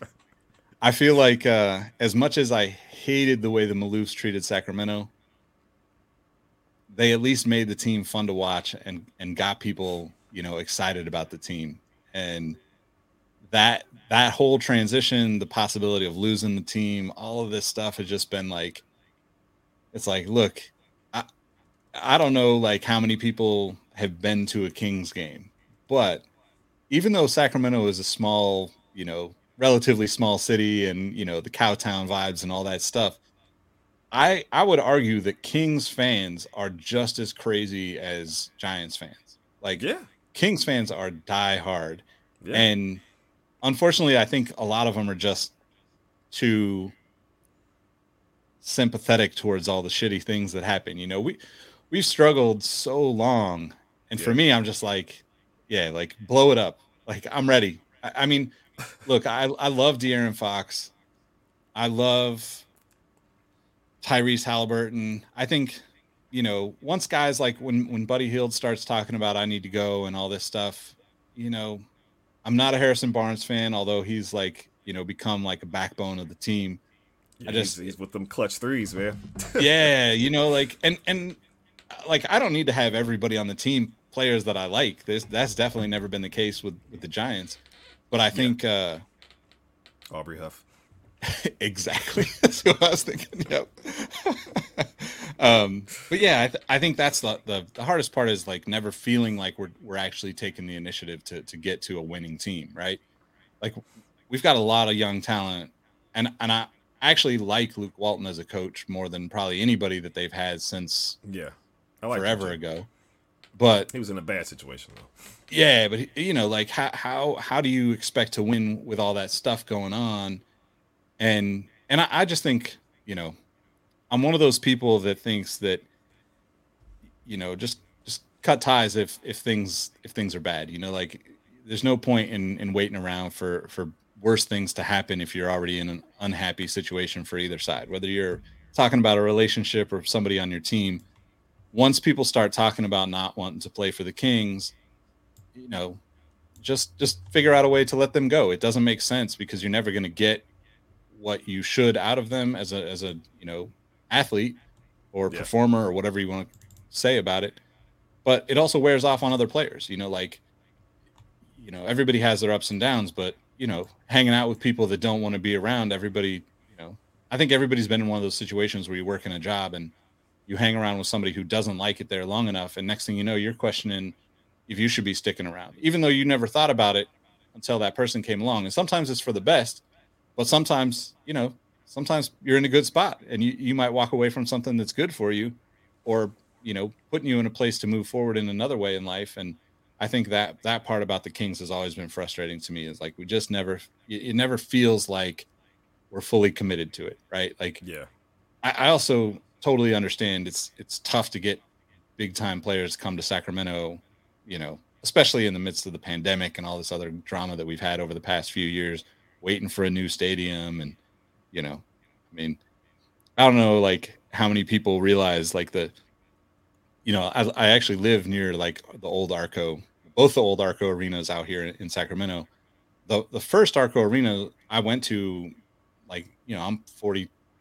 I feel like uh, as much as I hated the way the Maloofs treated Sacramento, they at least made the team fun to watch and and got people you know excited about the team and that that whole transition the possibility of losing the team all of this stuff has just been like it's like look i i don't know like how many people have been to a kings game but even though sacramento is a small you know relatively small city and you know the cowtown vibes and all that stuff i i would argue that kings fans are just as crazy as giants fans like yeah Kings fans are die hard, yeah. and unfortunately, I think a lot of them are just too sympathetic towards all the shitty things that happen. You know, we we've struggled so long, and yeah. for me, I'm just like, yeah, like blow it up. Like I'm ready. I, I mean, look, I I love De'Aaron Fox. I love Tyrese Halliburton. I think you know, once guys like when when Buddy Hield starts talking about I need to go and all this stuff, you know, I'm not a Harrison Barnes fan, although he's like, you know, become like a backbone of the team. Yeah, I just he's, he's with them clutch threes, man. yeah, you know, like and and like I don't need to have everybody on the team players that I like. This that's definitely never been the case with with the Giants. But I think yeah. uh Aubrey Huff. exactly. That's what I was thinking. Yep. um, but yeah, I, th- I think that's the, the, the hardest part is like never feeling like we're we're actually taking the initiative to to get to a winning team, right? Like we've got a lot of young talent, and and I actually like Luke Walton as a coach more than probably anybody that they've had since yeah, like forever ago. But he was in a bad situation though. Yeah, but you know, like how how how do you expect to win with all that stuff going on? And and I, I just think you know I'm one of those people that thinks that you know just just cut ties if if things if things are bad. You know, like there's no point in in waiting around for for worse things to happen if you're already in an unhappy situation for either side. Whether you're talking about a relationship or somebody on your team, once people start talking about not wanting to play for the Kings, you know, just just figure out a way to let them go. It doesn't make sense because you're never going to get what you should out of them as a as a you know athlete or yeah. performer or whatever you want to say about it. But it also wears off on other players. You know, like you know, everybody has their ups and downs, but you know, hanging out with people that don't want to be around everybody, you know, I think everybody's been in one of those situations where you work in a job and you hang around with somebody who doesn't like it there long enough and next thing you know you're questioning if you should be sticking around even though you never thought about it until that person came along. And sometimes it's for the best but sometimes you know sometimes you're in a good spot and you, you might walk away from something that's good for you or you know putting you in a place to move forward in another way in life. And i think that that part about the kings has always been frustrating to me is like we just never it never feels like we're fully committed to it right? Like yeah. I, I also totally understand it's it's tough to get big time players come to sacramento you know especially in the midst of the pandemic and all this other drama that we've had over the past few years waiting for a new stadium and you know i mean i don't know like how many people realize like the you know i, I actually live near like the old arco both the old Arco arenas out here in, Sacramento. The the first Arco arena I went to, like you know, I'm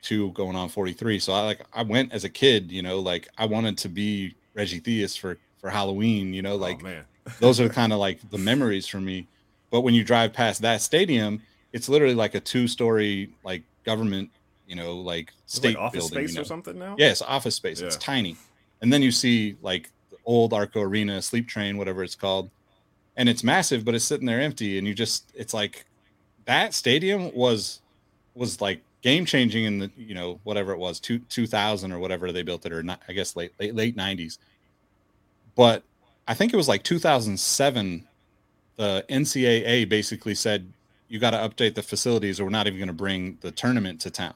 42 going on 43, so I like I went as a kid. You know, like I wanted to be Reggie Theus for for Halloween. You know, oh, like oh, man, those are kind of like the memories for me. But when you drive past that stadium, it's literally like a two story like government, you know, like state like office building, space you know? or something now. Yes, office space. It's tiny. And then you see like the old Arco Arena, Sleep Train, whatever it's called. And it's massive, but it's sitting there empty. And you just it's like that stadium was was like game changing in the you know, whatever it was, two two thousand or whatever they built it, or not I guess late late late nineties. But I think it was like 2007. The NCAA basically said you got to update the facilities, or we're not even going to bring the tournament to town.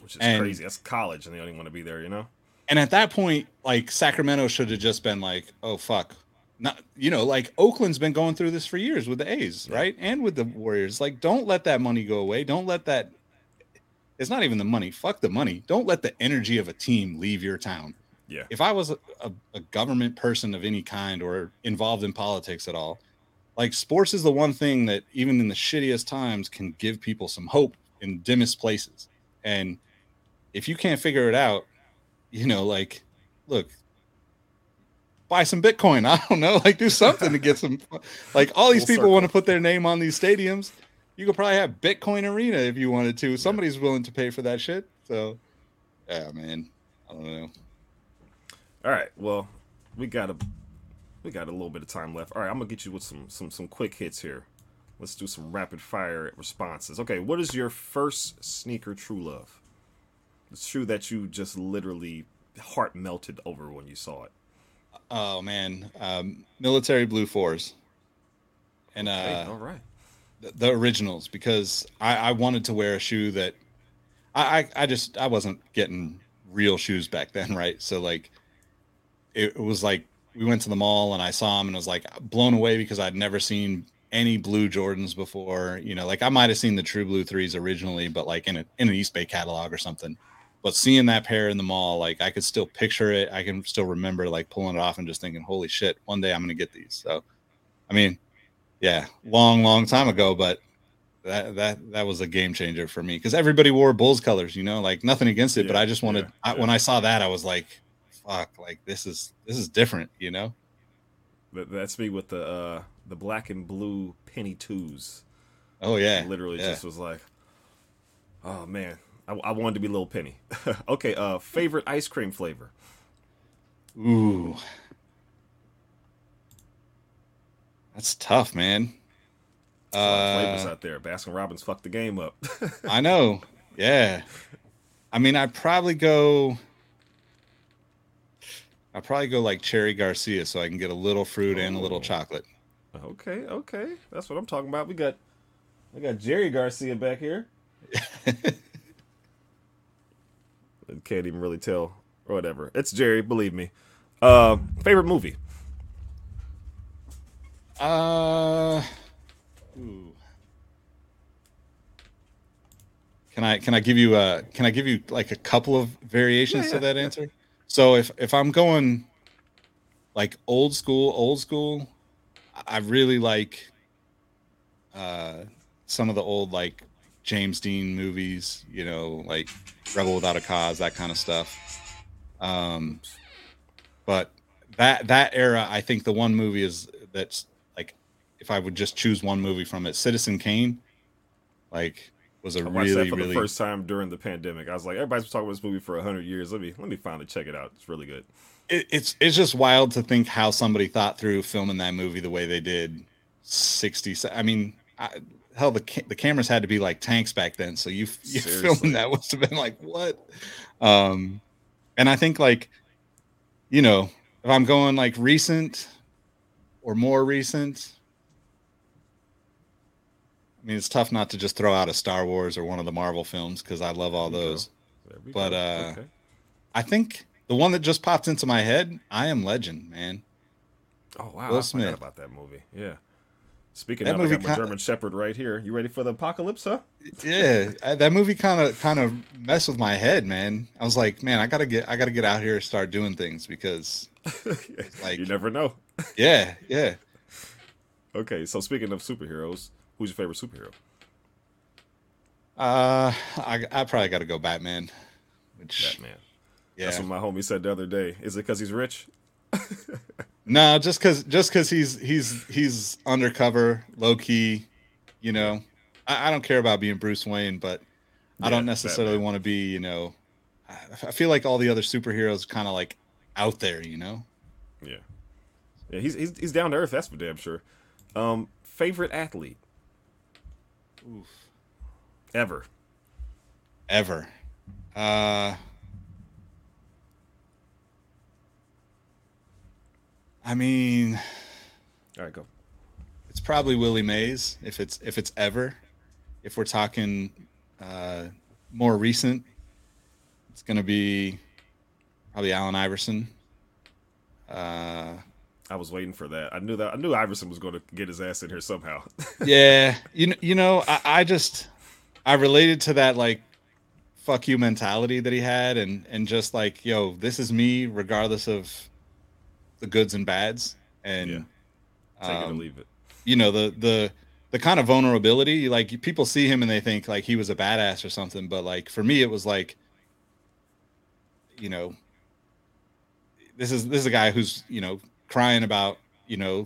which is and- crazy. That's college, and they don't even want to be there. You know. And at that point, like Sacramento should have just been like, oh fuck. Not you know, like Oakland's been going through this for years with the A's, right? And with the Warriors. Like, don't let that money go away. Don't let that it's not even the money. Fuck the money. Don't let the energy of a team leave your town. Yeah. If I was a, a, a government person of any kind or involved in politics at all, like sports is the one thing that even in the shittiest times can give people some hope in dimmest places. And if you can't figure it out, you know, like, look, buy some Bitcoin. I don't know, like, do something to get some. Like, all these people want to put their name on these stadiums. You could probably have Bitcoin Arena if you wanted to. Somebody's willing to pay for that shit. So, yeah, man, I don't know. All right. Well, we got a we got a little bit of time left. All right, I'm gonna get you with some some some quick hits here. Let's do some rapid fire responses. Okay, what is your first sneaker true love? The shoe that you just literally heart melted over when you saw it. Oh man, um, military blue fours, and Okay, uh, all right. The, originals because I, I wanted to wear a shoe that I, I I just I wasn't getting real shoes back then, right? So like, it, it was like we went to the mall and I saw them and was like blown away because I'd never seen any blue Jordans before. You know, like I might have seen the True Blue threes originally, but like in a in an Eastbay catalog or something. But seeing that pair in the mall, like I could still picture it. I can still remember like pulling it off and just thinking, "Holy shit! One day I'm gonna get these." So, I mean, yeah, long, long time ago, but that that that was a game changer for me because everybody wore Bulls colors. You know, like nothing against it, but I just wanted. yeah, I, yeah. When I saw that, I was like, "Fuck! Like this is this is different." You know? That, that's me with the uh the black and blue penny twos. Oh yeah, literally yeah. just was like, oh man, I, I wanted to be Little Penny. okay, uh, favorite ice cream flavor. Ooh, that's tough, man. Lot flavors Uh, out there. Baskin Robbins fucked the game up. I know. Yeah. I mean, I'd probably go. I'd probably go like Cherry Garcia, so I can get a little fruit and a little Oh. chocolate. okay, okay, that's what I'm talking about. We got, we got Jerry Garcia back here. Can't even really tell or whatever. It's Jerry, believe me. Uh, favorite movie. Uh, ooh. Can I can I give you uh can I give you like a couple of variations Yeah, to yeah, that yeah. answer? So if if I'm going like old school, old school, I really like uh some of the old like James Dean movies, you know, like Rebel Without a Cause, that kind of stuff. Um but that that era, I think the one movie is that's if I would just choose one movie from it, Citizen Kane, like was a I watched really that for really the first time during the pandemic. I was like, everybody's been talking about this movie for hundred years. Let me let me finally check it out. It's really good. it, it's it's just wild to think how somebody thought through filming that movie the way they did 60 i mean I, hell the ca- the cameras had to be like tanks back then so you you filming that must have been like what um and i think like you know if i'm going like recent or more recent i mean it's tough not to just throw out a star wars or one of the marvel films because i love all There you go. those But, uh, okay. i think the one that just popped into my head i am legend man Oh wow, Will I Smith. forgot about that movie. Yeah. Speaking That of, I movie got my German Shepherd right here. You ready for the apocalypse, huh? yeah I- that movie kind of kind of messed with my head man i was like man i gotta get i gotta get out here and start doing things because like you never know. yeah yeah Okay, so speaking of superheroes, who's your favorite superhero? Uh, I I probably got to go Batman. Which Batman. yeah, That's what my homie said the other day. Is it because he's rich? no, just because just because he's he's he's undercover, low key. You know, I, I don't care about being Bruce Wayne, but I don't necessarily want to be. You know, I, I feel like all the other superheroes kind of like out there. You know. Yeah. Yeah, he's he's, he's down to earth. That's for damn sure. Um, favorite athlete Oof. ever? Ever. Uh. I mean, All right, go. it's probably Willie Mays if it's if it's ever. If we're talking uh, more recent, it's going to be probably Allen Iverson. Uh, I was waiting for that. I knew that. I knew Iverson was going to get his ass in here somehow. yeah, you know, you know, I, I just I related to that like fuck you mentality that he had, and and just like yo, this is me regardless of the goods and bads, and Yeah. Take it or um, leave it. you know the the the kind of vulnerability like people see him and they think like he was a badass or something but like for me it was like you know this is this is a guy who's you know crying about you know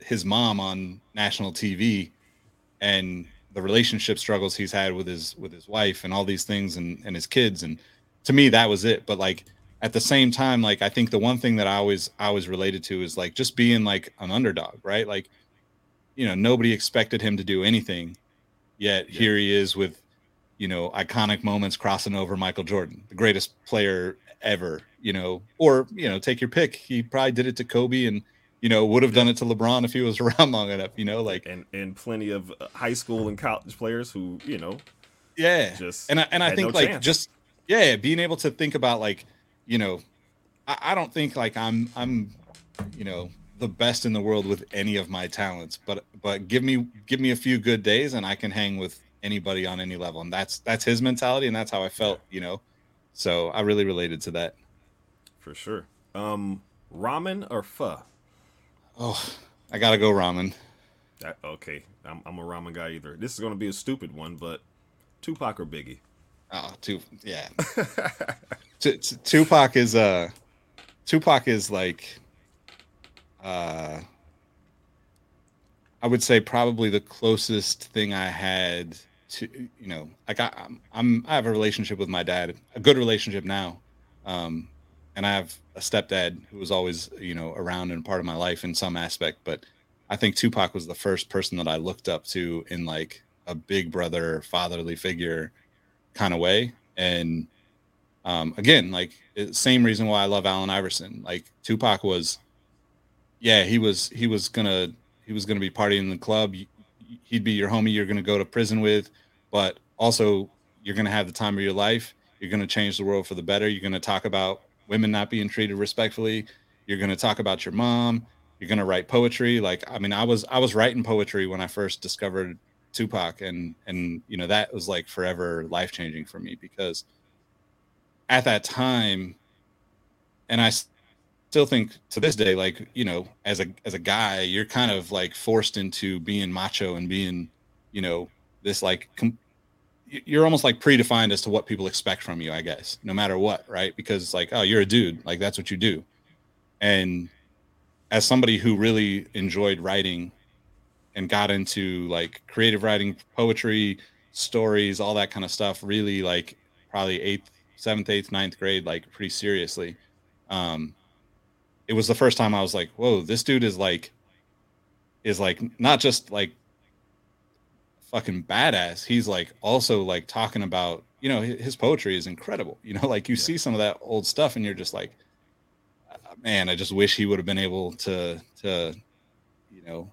his mom on national TV and the relationship struggles he's had with his with his wife and all these things and and his kids. And to me that was it. But like at the same time like i think the one thing that i always i always related to is like just being like an underdog right? Like you know nobody expected him to do anything yet Yeah. here he is with you know iconic moments crossing over michael jordan the greatest player ever you know or you know take your pick. He probably did it to kobe and you know would have done it to lebron if he was around long enough you know like And and plenty of uh, high school and college players who you know yeah. just and I, and I think no like chance. just yeah being able to think about like you know I, I don't think like i'm i'm you know the best in the world with any of my talents but but give me give me a few good days and i can hang with anybody on any level. And that's that's his mentality and that's how i felt you know so i really related to that for sure. Um, ramen or pho? oh i gotta go ramen That, okay, I'm, I'm a ramen guy either. This is going to be a stupid one, but Tupac or Biggie? Oh, two, yeah. T- T- Tupac is uh, Tupac is like, uh, I would say probably the closest thing I had to, you know, like I, I'm, I'm, I have a relationship with my dad, a good relationship now, um, and I have a stepdad who was always, you know, around and part of my life in some aspect, but I think Tupac was the first person that I looked up to in like a big brother, fatherly figure kind of way. And um, again, like same reason why I love Allen Iverson. Like Tupac was, yeah, he was he was gonna he was gonna be partying in the club. He'd be your homie. You're gonna go to prison with, but also you're gonna have the time of your life. You're gonna change the world for the better. You're gonna talk about women not being treated respectfully. You're gonna talk about your mom. You're gonna write poetry. Like I mean, I was I was writing poetry when I first discovered Tupac, and and you know that was like forever life changing for me because at that time, and I still think to this day, like you know, as a as a guy, you're kind of like forced into being macho and being, you know, this like com- you're almost like predefined as to what people expect from you, I guess, no matter what, right? Because it's like, oh, you're a dude, like that's what you do, and as somebody who really enjoyed writing and got into like creative writing, poetry, stories, all that kind of stuff, really like probably eighth, seventh, eighth, ninth grade, like pretty seriously. Um, it was the first time I was like, whoa, this dude is like, is like not just like fucking badass. He's like also like talking about, you know, his, poetry is incredible. You know, like you Yeah. see some of that old stuff and you're just like, "Uh, man, I just wish he would have been able to, to, you know,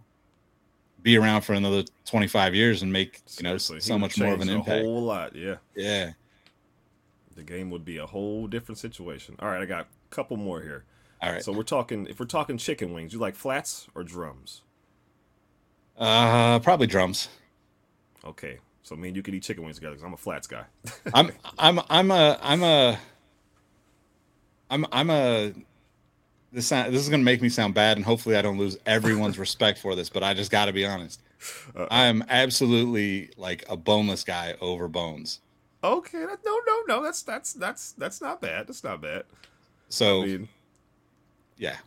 be around for another 25 years and make, you know, Seriously, so much more of an impact. A whole lot, yeah. Yeah. The game would be a whole different situation. All right, I got a couple more here. All right. So we're talking. If we're talking chicken wings, you like flats or drums? Uh, probably drums. Okay, so me and you could eat chicken wings together because I'm a flats guy. I'm I'm I'm a I'm a I'm I'm a this sound, this is gonna make me sound bad, and hopefully I don't lose everyone's respect for this. But I just got to be honest. Uh-oh. I am absolutely like a boneless guy over bones. Okay, that, no, no, no. That's that's that's that's not bad. That's not bad. So, I mean, yeah,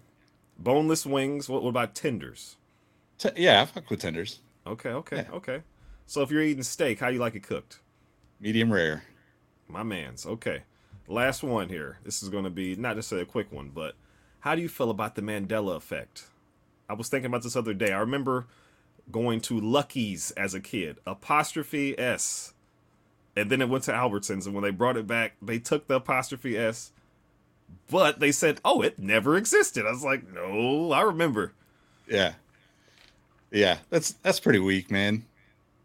boneless wings. What, what about tenders? T- yeah, I fuck with tenders. Okay, okay, yeah. okay. So if you're eating steak, how you like it cooked? Medium rare. My man's okay. Last one here. This is going to be not necessarily a quick one, but how do you feel about the Mandela effect? I was thinking about this other day. I remember going to Lucky's as a kid, apostrophe S, and then it went to Albertsons, and when they brought it back, they took the apostrophe S, but they said, "Oh, it never existed." I was like, "No, I remember." Yeah, yeah, that's that's pretty weak, man.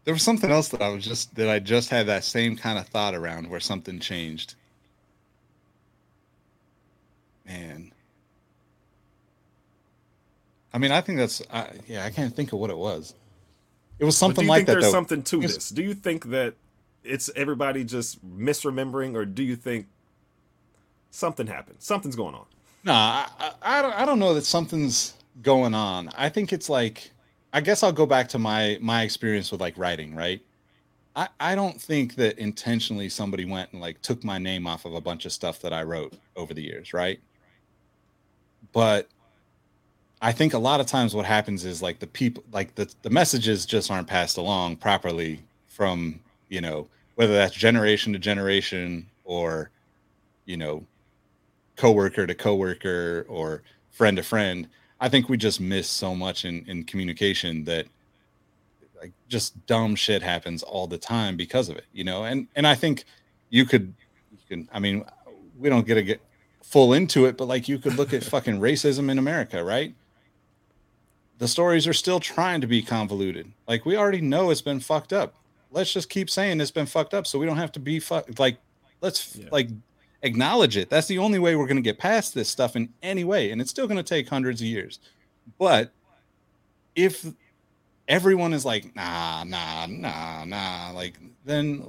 There was something else that I was just that I just had that same kind of thought around where something changed. Man. I mean, I think that's uh, yeah. I can't think of what it was. It was something like that. There's though. something to this. Do you think that it's everybody just misremembering, or do you think something happened? Something's going on. No, I, I, I don't. Know that something's going on. I think it's like I guess I'll go back to my my experience with like writing, right? I, I don't think that intentionally somebody went and like took my name off of a bunch of stuff that I wrote over the years, right? But I think a lot of times what happens is like the people like the, the messages just aren't passed along properly from, you know, whether that's generation to generation or, you know, coworker to coworker or friend to friend I think we just miss so much in, in communication that like just dumb shit happens all the time because of it, you know? And, and I think you could, you can, I mean, we don't get to get full into it, but like you could look at fucking racism in America, right? The stories are still trying to be convoluted. Like we already know it's been fucked up. Let's just keep saying it's been fucked up so we don't have to be fucked. Like, let's yeah. like acknowledge it. That's the only way we're going to get past this stuff in any way. And it's still going to take hundreds of years. But if everyone is like, nah, nah, nah, nah, like, then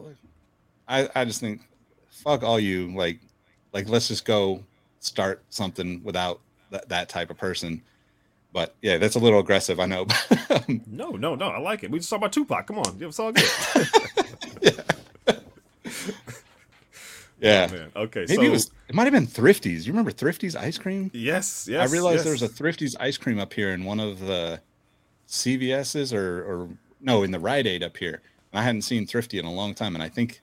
I, I just think, fuck all you. Like, like, let's just go start something without th- that type of person. But yeah, that's a little aggressive, I know. no, no, no, I like it. We just talked about Tupac. Come on, it's all good. yeah. Yeah. Oh, okay. Maybe so, it was. It might have been Thrifties. You remember Thrifties ice cream? Yes. Yes. I realized yes. there was a Thrifties ice cream up here in one of the CVS's or or no in the Rite Aid up here. And I hadn't seen Thrifty in a long time, and I think.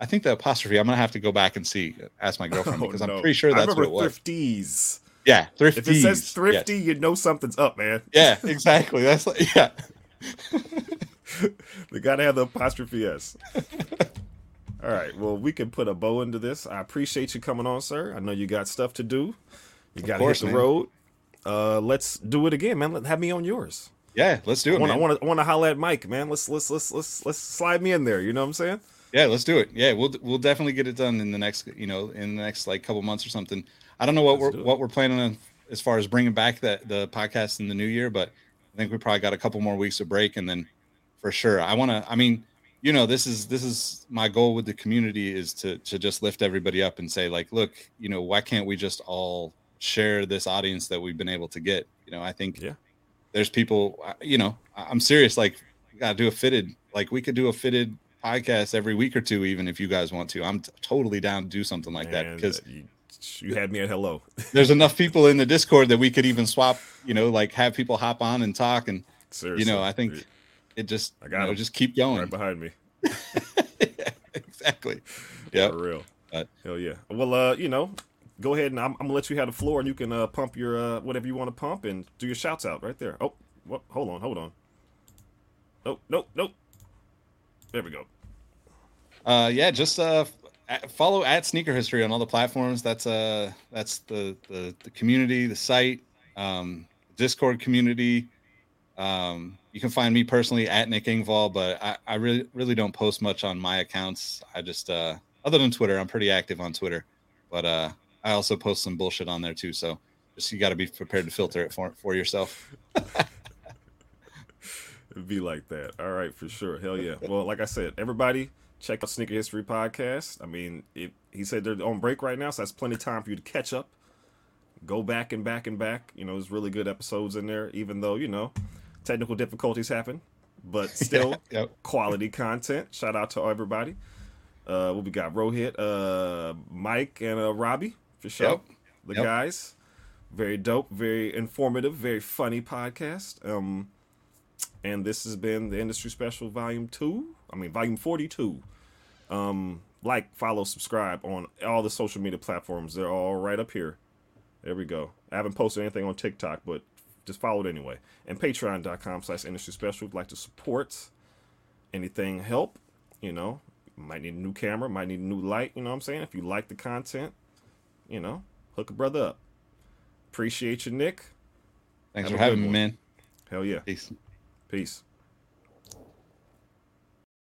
I think the apostrophe. I'm gonna have to go back and see. Ask my girlfriend oh, because no. I'm pretty sure that's what it was. Thrifties. Yeah, thrifties. If it says thrifty, yes. you know something's up, man. Yeah, exactly. That's like, yeah. they gotta have the apostrophe s. All right. Well, we can put a bow into this. I appreciate you coming on, sir. I know you got stuff to do. You got to hit the man. road. Uh, let's do it again, man. Let have me on yours. Yeah, let's do it. I want, I want to. Want to holler at Mike, man. Let's let's let's let's let's slide me in there. You know what I'm saying? Yeah, let's do it. Yeah, we'll we'll definitely get it done in the next you know in the next like couple months or something. I don't know what let's we're what we're planning on as far as bringing back the the podcast in the new year, but I think we probably got a couple more weeks of break, and then for sure, I want to. I mean, you know this is this is my goal with the community is to to just lift everybody up and say like look you know why can't we just all share this audience that we've been able to get? You know i think yeah. there's people you know i'm serious like gotta do a fitted like we could do a fitted podcast every week or two even if you guys want to. I'm t- totally down to do something like Man, that because you, you had me at hello. there's enough people in the discord that we could even swap you know like have people hop on and talk and Seriously. you know i think it just I got you know, just keep going right behind me. yeah, exactly. Yeah, for real. Hell yeah. Well, uh, you know, go ahead and I'm, I'm, gonna let you have the floor, and you can uh, pump your uh, whatever you want to pump and do your shouts out right there. Oh, what? Hold on, hold on. Nope, nope, nope. There we go. Uh, yeah, just uh, follow at Sneaker History on all the platforms. That's uh, that's the the, the community, the site, um, Discord community. Um, you can find me personally at Nick Engvall, but I, I really really don't post much on my accounts. I just uh, other than Twitter, I'm pretty active on Twitter, but uh, I also post some bullshit on there too. So just you got to be prepared to filter it for for yourself. It'd be like that. All right, for sure. Hell yeah. Well, like I said, everybody check out Sneaker History Podcast. I mean, it, he said they're on break right now, so that's plenty of time for you to catch up. go back and back and back. You know, there's really good episodes in there, even though you know technical difficulties happen, but still Yeah, yep. quality content. Shout out to everybody. Uh, what we got? Rohit, uh, Mike, and uh, Robbie for sure. Yep. The Yep. guys, very dope, very informative, very funny podcast. Um, and this has been the industry special, volume two. I mean, volume forty-two. Um, like, follow, subscribe on all the social media platforms. They're all right up here. There we go. I haven't posted anything on TikTok, but just follow it anyway. And patreon.com slash industry special. If you'd like to support anything, help, you know, might need a new camera, might need a new light, you know what I'm saying? If you like the content, you know, hook a brother up. Appreciate you, Nick. Thanks Have for having me, man. Hell yeah. Peace. Peace.